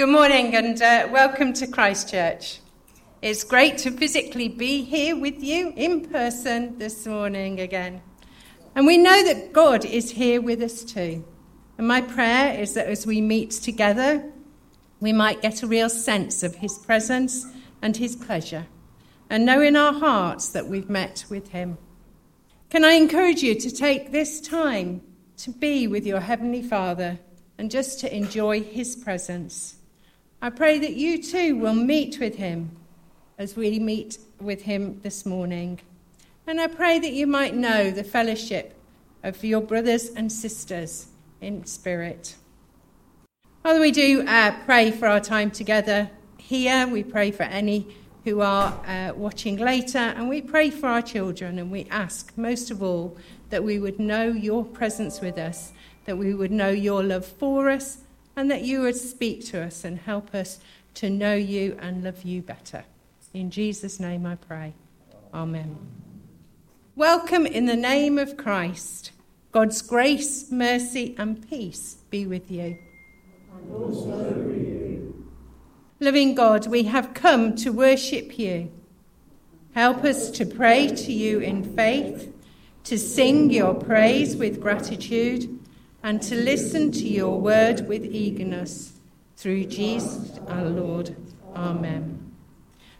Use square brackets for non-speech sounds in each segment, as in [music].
Good morning and uh, welcome to Christchurch. It's great to physically be here with you in person this morning again. And we know that God is here with us too. And my prayer is that as we meet together, we might get a real sense of His presence and His pleasure, and know in our hearts that we've met with Him. Can I encourage you to take this time to be with your Heavenly Father and just to enjoy His presence? I pray that you too will meet with him as we meet with him this morning. And I pray that you might know the fellowship of your brothers and sisters in spirit. Father, we do uh, pray for our time together here. We pray for any who are uh, watching later, and we pray for our children. And we ask, most of all, that we would know your presence with us, that we would know your love for us, and that you would speak to us and help us to know you and love you better. In Jesus' name I pray. Amen. Welcome in the name of Christ. God's grace, mercy, and peace be with you. With you. Loving God, we have come to worship you. Help us to pray to you in faith, to sing your praise with gratitude and to listen to your word with eagerness. Through Jesus our Lord. Amen.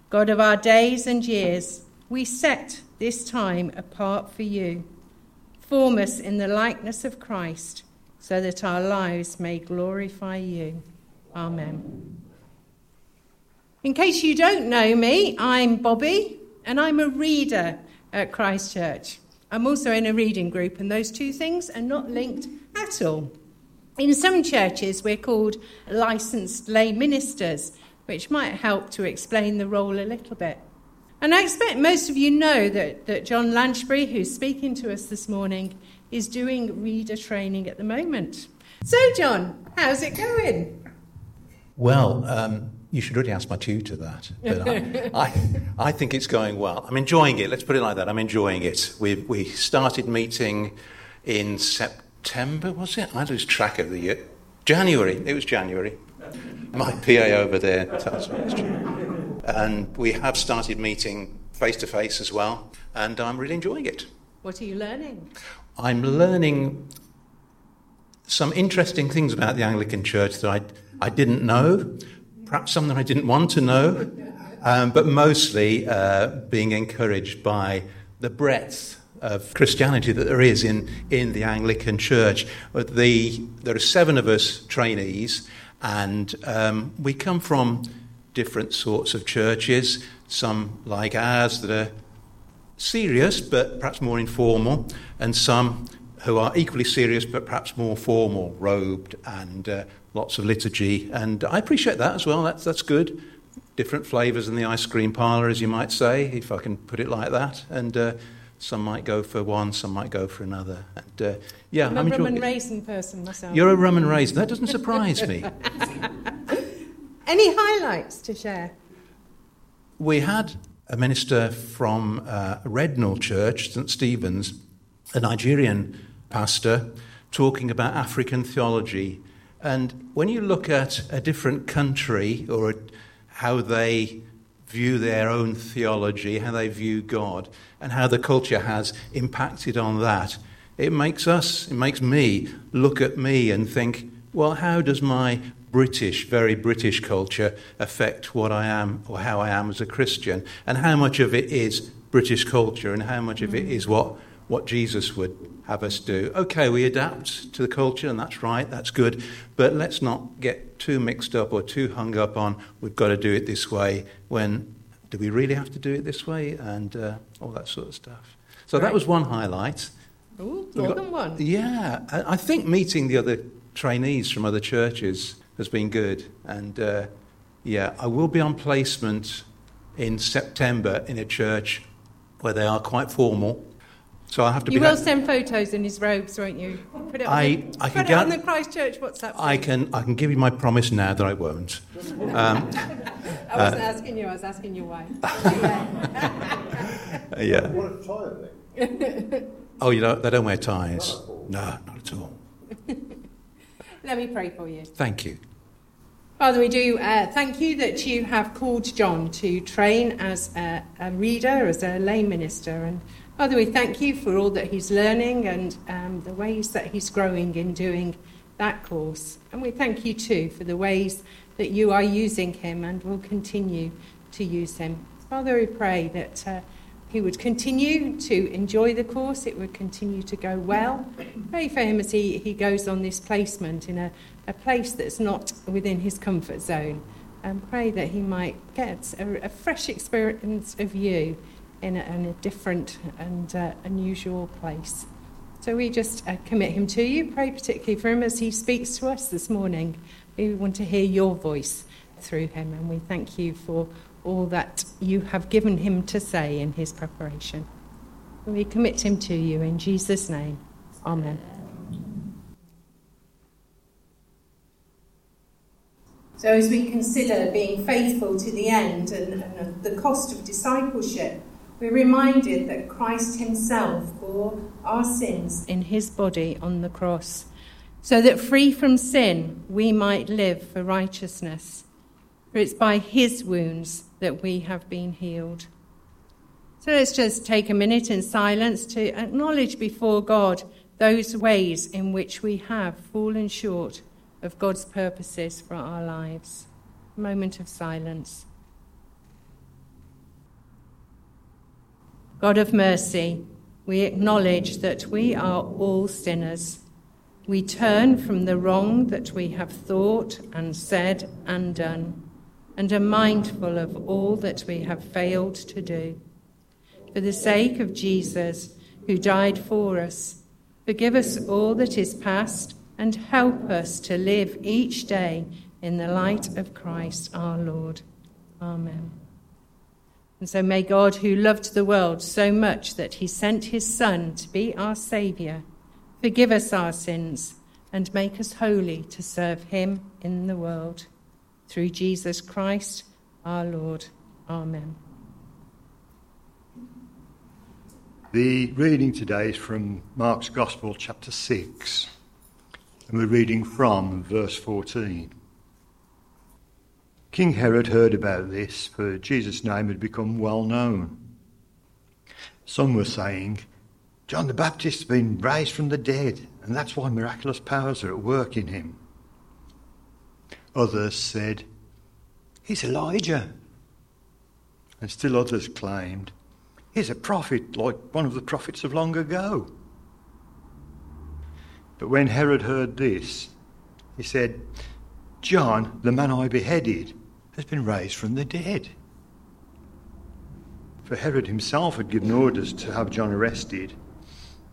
God of our days and years, we set this time apart for you. Form us in the likeness of Christ so that our lives may glorify you. Amen. In case you don't know me, I'm Bobby and I'm a reader at Christchurch. I'm also in a reading group, and those two things are not linked In some churches, we're called licensed lay ministers, which might help to explain the role a little bit. And I expect most of you know that, that John Lanchbury, who's speaking to us this morning, is doing reader training at the moment. So, John, how's it going? Well, um, you should really ask my tutor that. But I, I, [laughs] I, think it's going well. I'm enjoying it. Let's put it like that. I'm enjoying it. We, we started meeting in September September, was it? I lose track of the year. January, it was January. My PA over there tells me it's true. And we have started meeting face to face as well, and I'm really enjoying it. What are you learning? I'm learning some interesting things about the Anglican Church that I, I didn't know, perhaps some that I didn't want to know, um, but mostly uh, being encouraged by the breadth of Christianity that there is in, in the Anglican Church. The, there are seven of us trainees, and um, we come from different sorts of churches, some like ours that are serious but perhaps more informal, and some who are equally serious but perhaps more formal, robed and uh, lots of liturgy. And I appreciate that as well, that's, that's good. Different flavours in the ice cream parlour, as you might say, if I can put it like that. And uh, some might go for one, some might go for another. And, uh, yeah, I'm, I'm a rum and raisin person myself. You're a rum and raisin. That doesn't surprise me. [laughs] Any highlights to share? We had a minister from uh, Rednal Church, St Stephen's, a Nigerian pastor, talking about African theology. And when you look at a different country or how they view their own theology, how they view God, and how the culture has impacted on that. It makes us, it makes me look at me and think, well, how does my British, very British culture affect what I am or how I am as a Christian? And how much of it is British culture and how much of it mm. is what, what Jesus would have us do? Okay, we adapt to the culture, and that's right, that's good, but let's not get too mixed up or too hung up on we've got to do it this way when do we really have to do it this way and uh, all that sort of stuff. So right. that was one highlight. Ooh, more got, than one. Yeah, I, I, think meeting the other trainees from other churches has been good. And uh, yeah, I will be on placement in September in a church where they are quite formal so I have to. You will send photos in his robes, won't you? Put it on, I, the, I can put get, it on the Christchurch WhatsApp. I can. I can give you my promise now that I won't. Um, [laughs] I wasn't uh, asking you. I was asking your wife. [laughs] [laughs] yeah. oh, you know they don't wear ties. No, not at all. Let me pray for you. Thank you. Father, we do uh, thank you that you have called John to train as a, a, reader, as a lay minister. And Father, we thank you for all that he's learning and um, the ways that he's growing in doing that course. And we thank you too for the ways that you are using him and will continue to use him. Father, we pray that uh, he would continue to enjoy the course, it would continue to go well. Pray for him as he, he goes on this placement in a, a place that's not within his comfort zone. And pray that he might get a, a fresh experience of you in a, in a different and uh, unusual place. So we just uh, commit him to you. Pray particularly for him as he speaks to us this morning. We want to hear your voice through him, and we thank you for all that you have given him to say in his preparation. We commit him to you in Jesus' name. Amen. So, as we consider being faithful to the end and, and, the cost of discipleship, we're reminded that Christ Himself bore our sins in His body on the cross, so that free from sin we might live for righteousness. For it's by His wounds that we have been healed. So let's just take a minute in silence to acknowledge before God those ways in which we have fallen short of God's purposes for our lives. A moment of silence. God of mercy, we acknowledge that we are all sinners. We turn from the wrong that we have thought and said and done and are mindful of all that we have failed to do. For the sake of Jesus, who died for us, forgive us all that is past and help us to live each day in the light of Christ our Lord. Amen. And so may God, who loved the world so much that he sent his Son to be our Saviour, forgive us our sins and make us holy to serve him in the world through Jesus Christ our Lord. Amen. The reading today is from Mark's Gospel, chapter 6, and we're reading from verse 14. King Herod heard about this, for Jesus' name had become well known. Some were saying, John the Baptist has been raised from the dead, and that's why miraculous powers are at work in him. Others said, He's Elijah. And still others claimed, He's a prophet like one of the prophets of long ago. But when Herod heard this, he said, John, the man I beheaded, has been raised from the dead. For Herod himself had given orders to have John arrested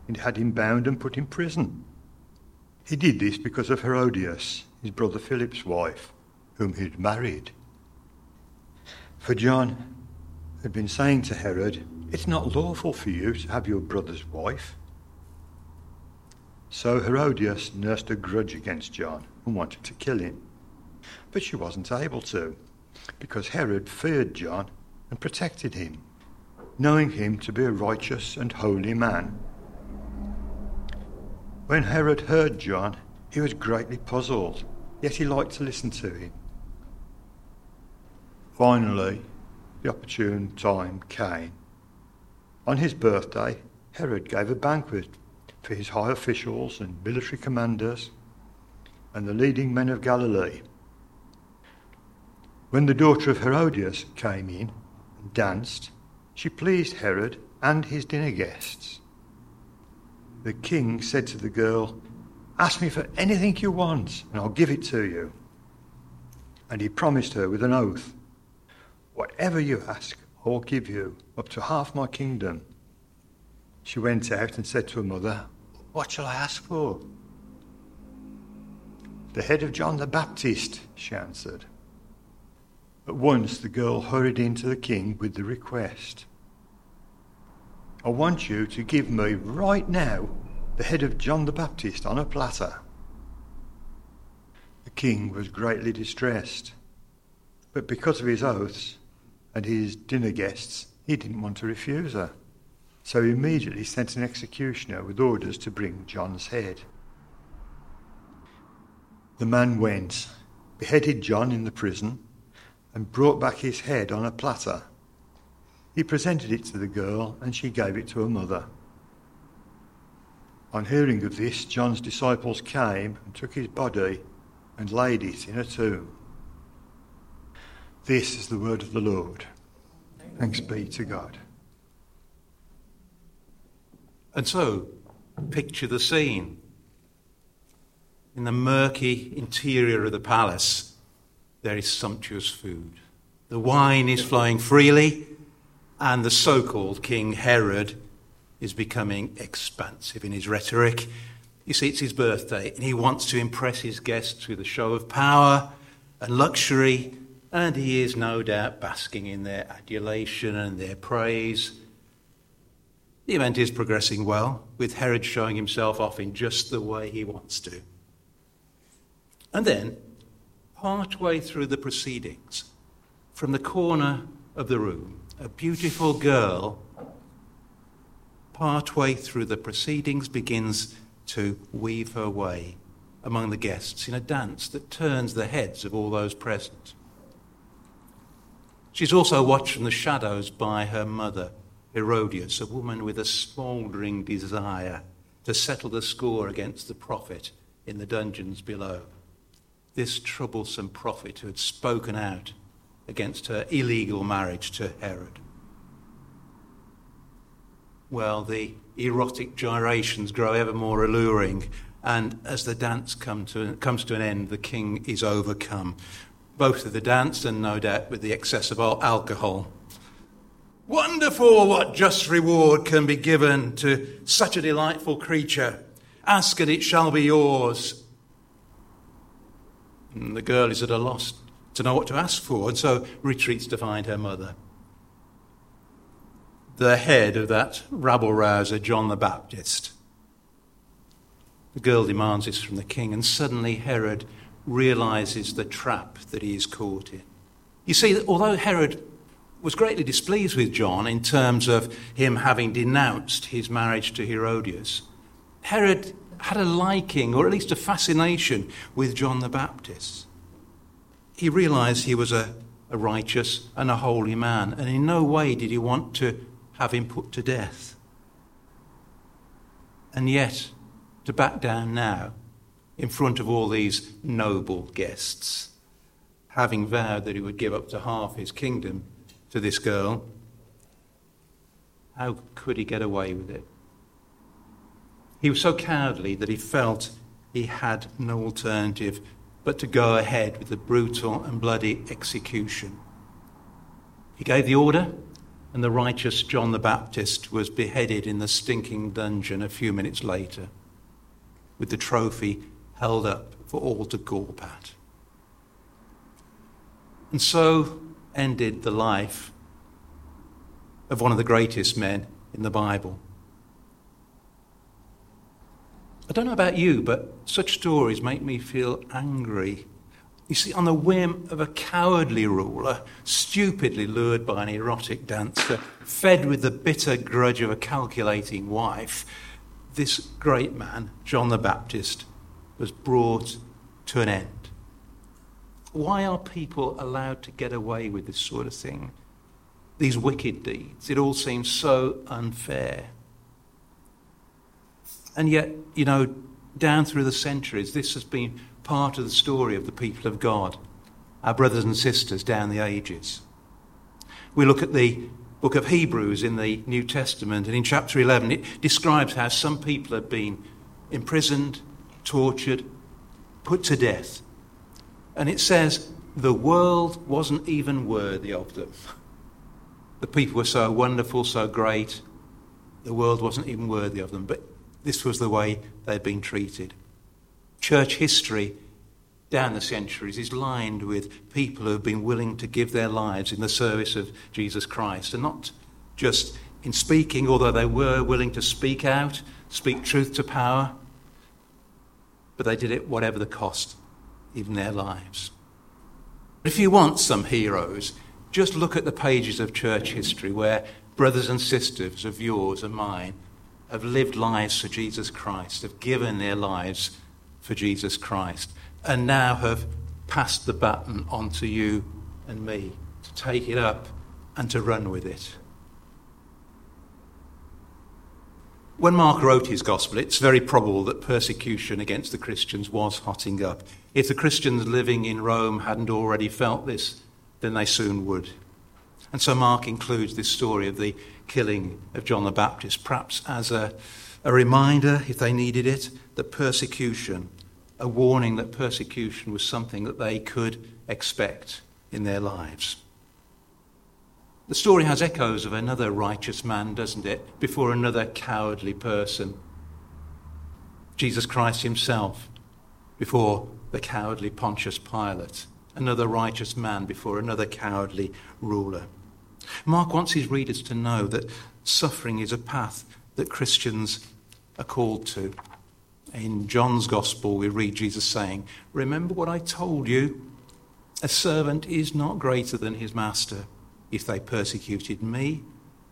and had him bound and put in prison. He did this because of Herodias, his brother Philip's wife, whom he had married. For John had been saying to Herod, It's not lawful for you to have your brother's wife. So Herodias nursed a grudge against John and wanted to kill him. But she wasn't able to, because Herod feared John and protected him, knowing him to be a righteous and holy man. When Herod heard John, he was greatly puzzled, yet he liked to listen to him. Finally, the opportune time came. On his birthday, Herod gave a banquet for his high officials and military commanders and the leading men of Galilee. When the daughter of Herodias came in and danced, she pleased Herod and his dinner guests. The king said to the girl, Ask me for anything you want, and I'll give it to you. And he promised her with an oath Whatever you ask, I will give you, up to half my kingdom. She went out and said to her mother, What shall I ask for? The head of John the Baptist, she answered. At once the girl hurried in to the king with the request I want you to give me right now the head of John the Baptist on a platter. The king was greatly distressed, but because of his oaths, and his dinner guests, he didn't want to refuse her. So he immediately sent an executioner with orders to bring John's head. The man went, beheaded John in the prison, and brought back his head on a platter. He presented it to the girl, and she gave it to her mother. On hearing of this, John's disciples came and took his body and laid it in a tomb. This is the word of the Lord. Thanks be to God. And so, picture the scene. In the murky interior of the palace, there is sumptuous food. The wine is flowing freely, and the so called King Herod is becoming expansive in his rhetoric. You see, it's his birthday, and he wants to impress his guests with a show of power and luxury, and he is no doubt basking in their adulation and their praise. The event is progressing well, with Herod showing himself off in just the way he wants to. And then, partway through the proceedings, from the corner of the room, a beautiful girl, partway through the proceedings, begins to weave her way among the guests in a dance that turns the heads of all those present. She's also watched from the shadows by her mother, Herodias, a woman with a smouldering desire to settle the score against the prophet in the dungeons below. This troublesome prophet who had spoken out against her illegal marriage to Herod. Well, the erotic gyrations grow ever more alluring, and as the dance come to, comes to an end, the king is overcome, both with the dance and no doubt with the excess of alcohol. Wonderful what just reward can be given to such a delightful creature. Ask and it shall be yours. And the girl is at a loss to know what to ask for, and so retreats to find her mother. The head of that rabble rouser, John the Baptist. The girl demands this from the king, and suddenly Herod realizes the trap that he is caught in. You see, although Herod was greatly displeased with John in terms of him having denounced his marriage to Herodias. Herod had a liking, or at least a fascination, with John the Baptist. He realized he was a, a righteous and a holy man, and in no way did he want to have him put to death. And yet, to back down now in front of all these noble guests, having vowed that he would give up to half his kingdom to this girl. How could he get away with it? He was so cowardly that he felt he had no alternative but to go ahead with the brutal and bloody execution. He gave the order, and the righteous John the Baptist was beheaded in the stinking dungeon a few minutes later, with the trophy held up for all to gawp at. And so ended the life of one of the greatest men in the Bible. I don't know about you, but such stories make me feel angry. You see, on the whim of a cowardly ruler, stupidly lured by an erotic dancer, fed with the bitter grudge of a calculating wife, this great man, John the Baptist, was brought to an end. Why are people allowed to get away with this sort of thing? These wicked deeds. It all seems so unfair. And yet, you know, down through the centuries, this has been part of the story of the people of God, our brothers and sisters down the ages. We look at the book of Hebrews in the New Testament, and in chapter 11, it describes how some people have been imprisoned, tortured, put to death and it says, the world wasn't even worthy of them. The people were so wonderful, so great, the world wasn't even worthy of them. But this was the way they'd been treated. Church history down the centuries is lined with people who have been willing to give their lives in the service of Jesus Christ, and not just in speaking, although they were willing to speak out, speak truth to power, but they did it whatever the cost even their lives. If you want some heroes, just look at the pages of church history where brothers and sisters of yours and mine have lived lives for Jesus Christ, have given their lives for Jesus Christ, and now have passed the baton on to you and me to take it up and to run with it. When Mark wrote his gospel, it's very probable that persecution against the Christians was hotting up. If the Christians living in Rome hadn't already felt this, then they soon would. And so Mark includes this story of the killing of John the Baptist, perhaps as a, a reminder, if they needed it, that persecution, a warning that persecution was something that they could expect in their lives. The story has echoes of another righteous man, doesn't it? Before another cowardly person. Jesus Christ himself before the cowardly Pontius Pilate. Another righteous man before another cowardly ruler. Mark wants his readers to know that suffering is a path that Christians are called to. In John's Gospel, we read Jesus saying, Remember what I told you. A servant is not greater than his master. If they persecuted me,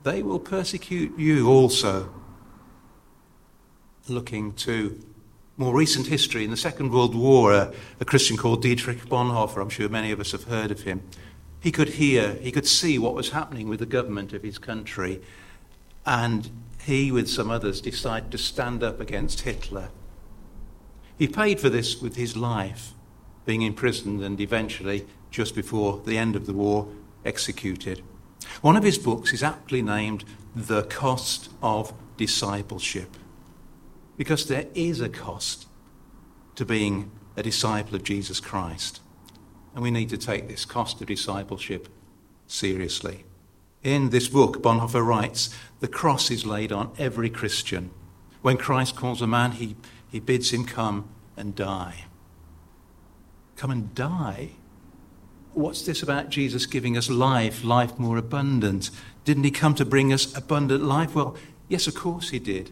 they will persecute you also. Looking to more recent history, in the Second World War, a, a, Christian called Dietrich Bonhoeffer, I'm sure many of us have heard of him, he could hear, he could see what was happening with the government of his country, and he, with some others, decided to stand up against Hitler. He paid for this with his life, being imprisoned and eventually, just before the end of the war, executed. One of his books is aptly named The Cost of Discipleship, because there is a cost to being a disciple of Jesus Christ. And we need to take this cost of discipleship seriously. In this book, Bonhoeffer writes The cross is laid on every Christian. When Christ calls a man, he, he bids him come and die. Come and die? what's this about Jesus giving us life, life more abundant? Didn't he come to bring us abundant life? Well, yes, of course he did.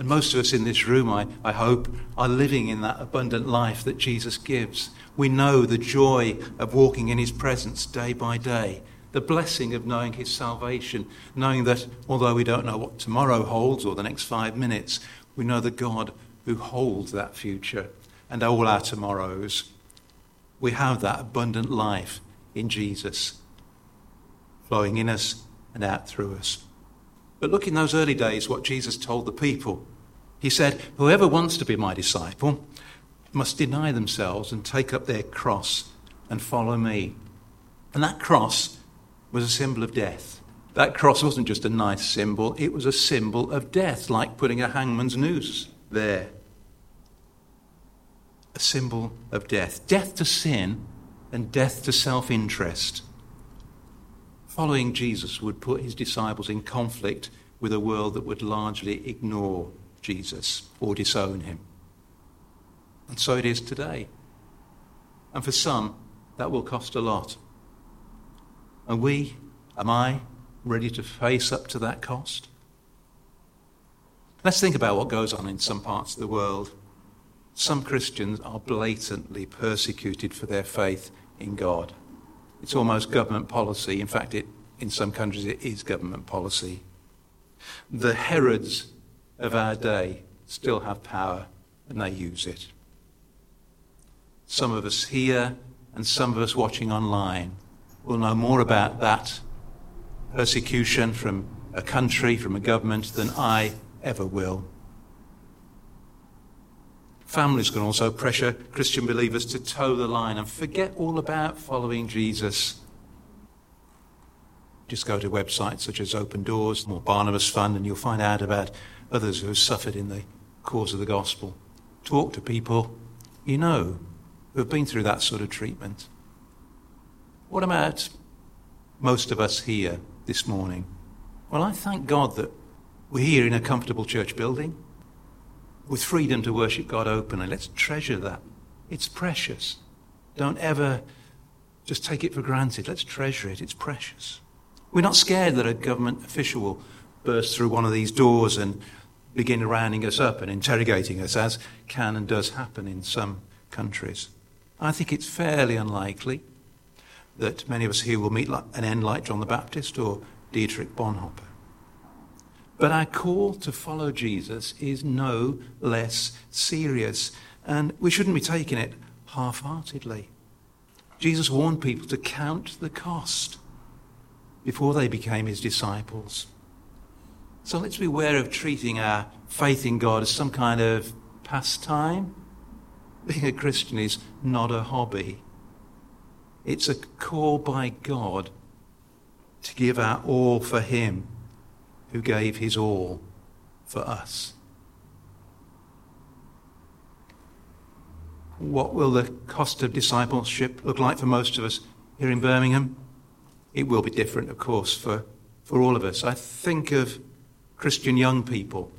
And most of us in this room, I, I hope, are living in that abundant life that Jesus gives. We know the joy of walking in his presence day by day, the blessing of knowing his salvation, knowing that although we don't know what tomorrow holds or the next five minutes, we know the God who holds that future and all our tomorrows we have that abundant life in Jesus flowing in us and out through us. But look in those early days what Jesus told the people. He said, Whoever wants to be my disciple must deny themselves and take up their cross and follow me. And that cross was a symbol of death. That cross wasn't just a nice symbol, it was a symbol of death, like putting a hangman's noose there a symbol of death death to sin and death to self interest. Following Jesus would put his disciples in conflict with a world that would largely ignore Jesus or disown him. And so it is today. And for some, that will cost a lot. And we, am I, ready to face up to that cost? Let's think about what goes on in some parts of the world some Christians are blatantly persecuted for their faith in God. It's almost government policy. In fact, it, in some countries, it is government policy. The Herods of our day still have power and they use it. Some of us here and some of us watching online will know more about that persecution from a country, from a government, than I ever will. Families can also pressure Christian believers to toe the line and forget all about following Jesus. Just go to websites such as Open Doors or Barnabas Fund and you'll find out about others who have suffered in the cause of the gospel. Talk to people you know who have been through that sort of treatment. What about most of us here this morning? Well, I thank God that we're here in a comfortable church building with freedom to worship God openly. Let's treasure that. It's precious. Don't ever just take it for granted. Let's treasure it. It's precious. We're not scared that a government official will burst through one of these doors and begin rounding us up and interrogating us, as can and does happen in some countries. I think it's fairly unlikely that many of us here will meet an end like John the Baptist or Dietrich Bonhoeffer. But our call to follow Jesus is no less serious, and we shouldn't be taking it half heartedly. Jesus warned people to count the cost before they became his disciples. So let's beware of treating our faith in God as some kind of pastime. Being a Christian is not a hobby. It's a call by God to give our all for Him who gave His all for us. What will the cost of discipleship look like for most of us here in Birmingham? It will be different, of course, for, for all of us. I think of Christian young people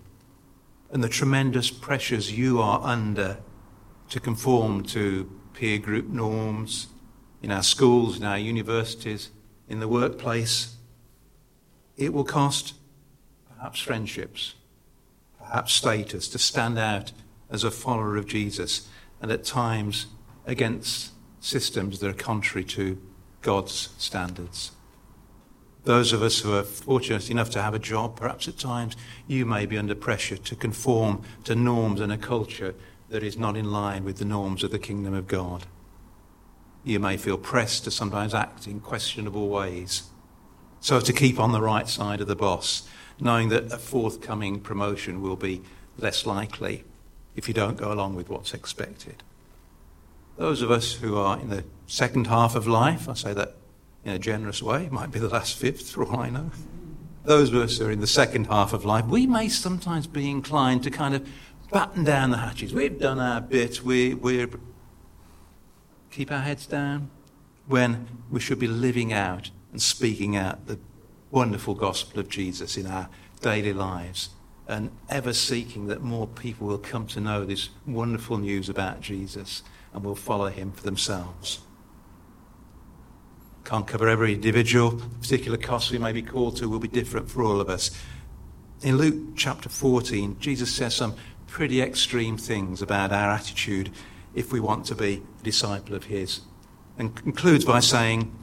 and the tremendous pressures you are under to conform to peer group norms in our schools, in our universities, in the workplace. It will cost perhaps friendships, perhaps status to stand out as a follower of Jesus and at times against systems that are contrary to God's standards. Those of us who are fortunate enough to have a job, perhaps at times you may be under pressure to conform to norms and a culture that is not in line with the norms of the kingdom of God. You may feel pressed to sometimes act in questionable ways, so as to keep on the right side of the boss, knowing that a forthcoming promotion will be less likely if you don't go along with what's expected. Those of us who are in the second half of life, I say that in a generous way, it might be the last fifth for all I know. Those of us who are in the second half of life, we may sometimes be inclined to kind of batten down the hatches. We've done our bit, we, we're keep our heads down when we should be living out and speaking out the wonderful gospel of Jesus in our daily lives and ever seeking that more people will come to know this wonderful news about Jesus and will follow him for themselves. Can't cover every individual. Particular costs we may be called to will be different for all of us. In Luke chapter 14, Jesus says some pretty extreme things about our attitude if we want to be a disciple of his. And concludes by saying,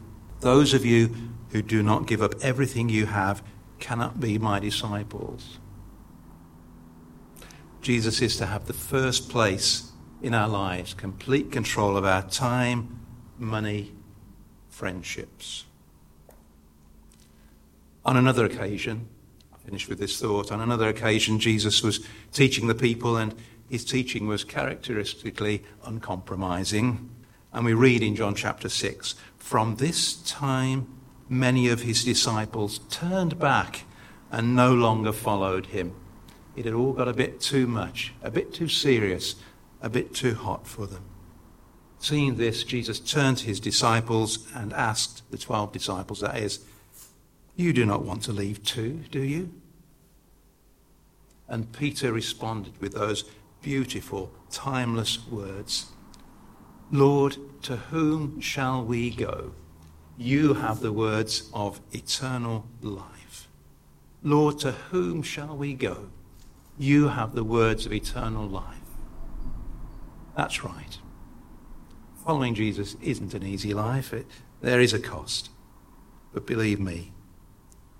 Those of you who do not give up everything you have cannot be my disciples. Jesus is to have the first place in our lives, complete control of our time, money, friendships. On another occasion, I finish with this thought, on another occasion, Jesus was teaching the people, and his teaching was characteristically uncompromising. And we read in John chapter 6 From this time, many of his disciples turned back and no longer followed him it had all got a bit too much, a bit too serious, a bit too hot for them. Seeing this, Jesus turned to his disciples and asked, the twelve disciples that is, You do not want to leave too, do you? And Peter responded with those beautiful, timeless words Lord, to whom shall we go? You have the words of eternal life. Lord, to whom shall we go? You have the words of eternal life. That's right. Following Jesus isn't an easy life. It, there is a cost. But believe me,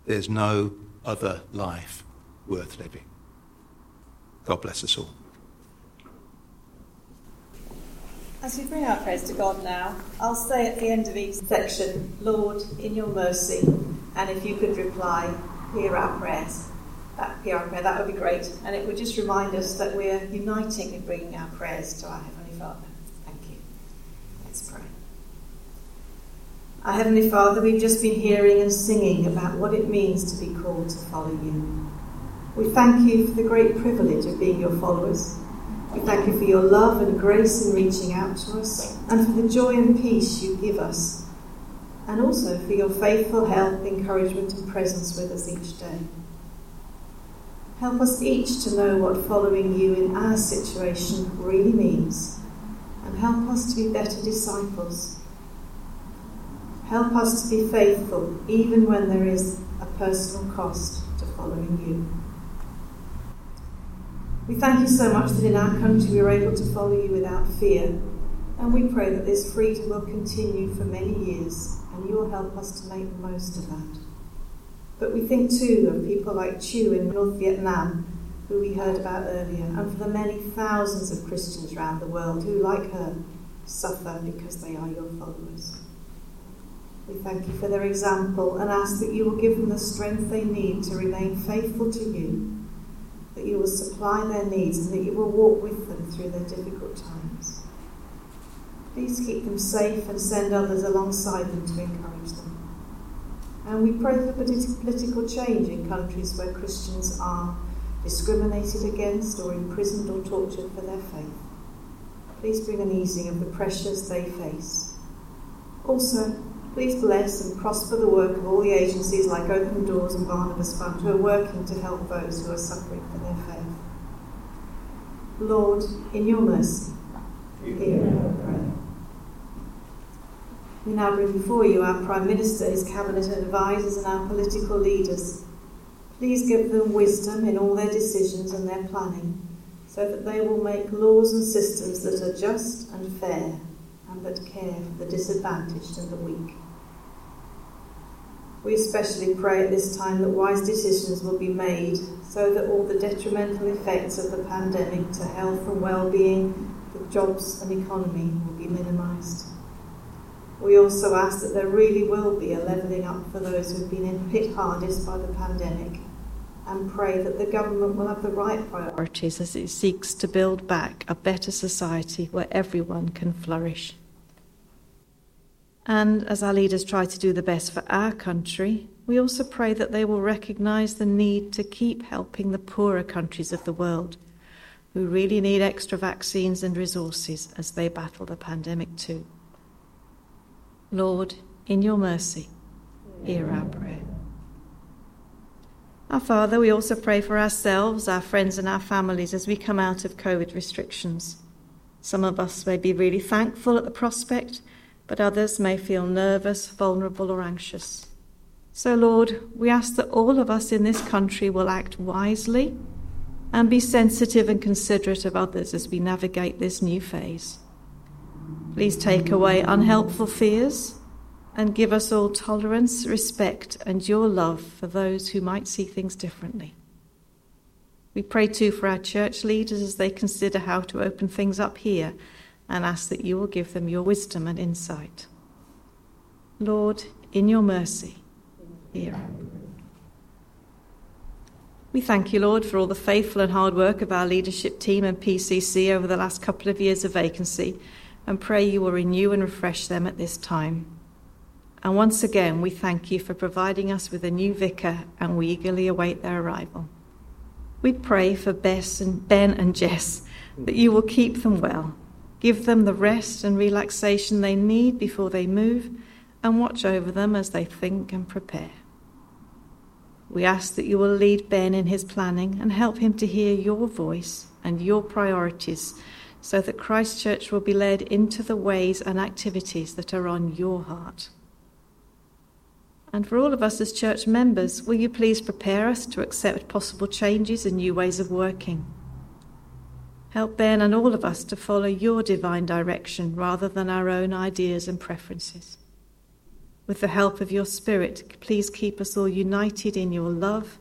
there's no other life worth living. God bless us all. As we bring our prayers to God now, I'll say at the end of each section, Lord, in your mercy, and if you could reply, hear our prayers that PR prayer, that would be great. And it would just remind us that we're uniting in bringing our prayers to our Heavenly Father. Let's pray. Our Heavenly Father, we've just been hearing and singing about what it means to be called to follow you. We thank you for the great privilege of being your followers. We thank you for your love and grace in reaching out to us, and for the joy and peace you give us, and also for your faithful help, encouragement, and presence with us each day. Help us each to know what following you in our situation really means, and help us to be better disciples. Help us to be faithful even when there is a personal cost to following you. We thank you so much that in our country we are able to follow you without fear, and we pray that this freedom will continue for many years, and you will help us to make the most of that. But we think too of people like Chu in North Vietnam, who we heard about earlier, and for the many thousands of Christians around the world who, like her, suffer because they are your followers. We thank you for their example and ask that you will give them the strength they need to remain faithful to you, that you will supply their needs, and that you will walk with them through their difficult times. Please keep them safe and send others alongside them to encourage them. And we pray for political change in countries where Christians are discriminated against or imprisoned or tortured for their faith. Please bring an easing of the pressures they face. Also, please bless and prosper the work of all the agencies like Open Doors and Barnabas Fund who are working to help those who are suffering for their faith. Lord, in your mercy, hear our prayer. We now bring before you our Prime Minister, his cabinet and advisers, and our political leaders. Please give them wisdom in all their decisions and their planning, so that they will make laws and systems that are just and fair, and that care for the disadvantaged and the weak. We especially pray at this time that wise decisions will be made so that all the detrimental effects of the pandemic to health and well-being, the jobs and economy will be minimised. We also ask that there really will be a levelling up for those who have been hit hardest by the pandemic and pray that the government will have the right priorities as it seeks to build back a better society where everyone can flourish. And as our leaders try to do the best for our country, we also pray that they will recognise the need to keep helping the poorer countries of the world who really need extra vaccines and resources as they battle the pandemic too. Lord, in your mercy, hear our prayer. Our Father, we also pray for ourselves, our friends, and our families as we come out of COVID restrictions. Some of us may be really thankful at the prospect, but others may feel nervous, vulnerable, or anxious. So, Lord, we ask that all of us in this country will act wisely and be sensitive and considerate of others as we navigate this new phase. Please take away unhelpful fears and give us all tolerance, respect, and your love for those who might see things differently. We pray too for our church leaders as they consider how to open things up here and ask that you will give them your wisdom and insight. Lord, in your mercy, hear. We thank you, Lord, for all the faithful and hard work of our leadership team and PCC over the last couple of years of vacancy, and pray you will renew and refresh them at this time. And once again, we thank you for providing us with a new vicar, and we eagerly await their arrival. We pray for Bess and Ben and Jess that you will keep them well, give them the rest and relaxation they need before they move, and watch over them as they think and prepare. We ask that you will lead Ben in his planning and help him to hear your voice and your priorities so that Christchurch will be led into the ways and activities that are on your heart. And for all of us as church members, will you please prepare us to accept possible changes and new ways of working? Help Ben and all of us to follow your divine direction rather than our own ideas and preferences. With the help of your Spirit, please keep us all united in your love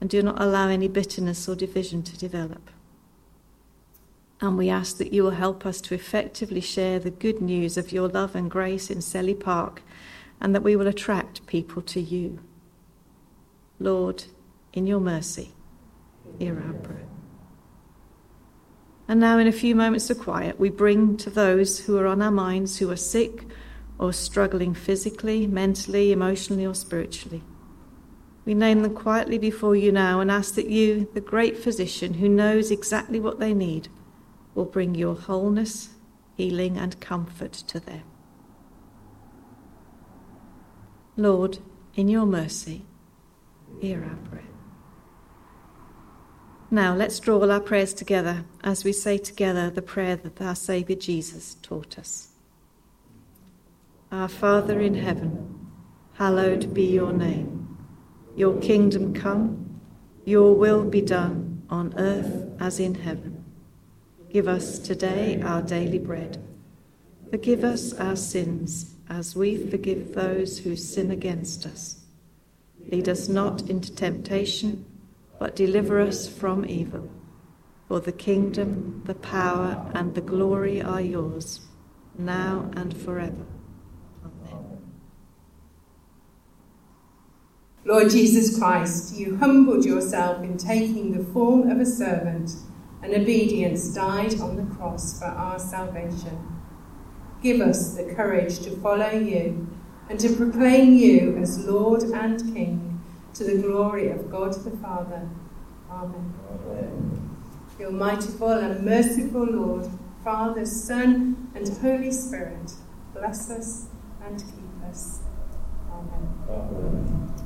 and do not allow any bitterness or division to develop. And we ask that you will help us to effectively share the good news of your love and grace in Selly Park and that we will attract people to you. Lord, in your mercy, hear our prayer. And now, in a few moments of quiet, we bring to those who are on our minds who are sick or struggling physically, mentally, emotionally, or spiritually. We name them quietly before you now and ask that you, the great physician who knows exactly what they need, will bring your wholeness, healing, and comfort to them. Lord, in your mercy, hear our prayer. Now let's draw all our prayers together as we say together the prayer that our Saviour Jesus taught us. Our Father in heaven, hallowed be your name. Your kingdom come, your will be done on earth as in heaven. Give us today our daily bread. Forgive us our sins as we forgive those who sin against us. Lead us not into temptation, but deliver us from evil. For the kingdom, the power, and the glory are yours, now and forever. Amen. Lord Jesus Christ, you humbled yourself in taking the form of a servant, and obedience died on the cross for our salvation. Give us the courage to follow you and to proclaim you as Lord and King to the glory of God the Father. Amen. Amen. The Almighty and merciful Lord, Father, Son, and Holy Spirit, bless us and keep us. Amen. Amen.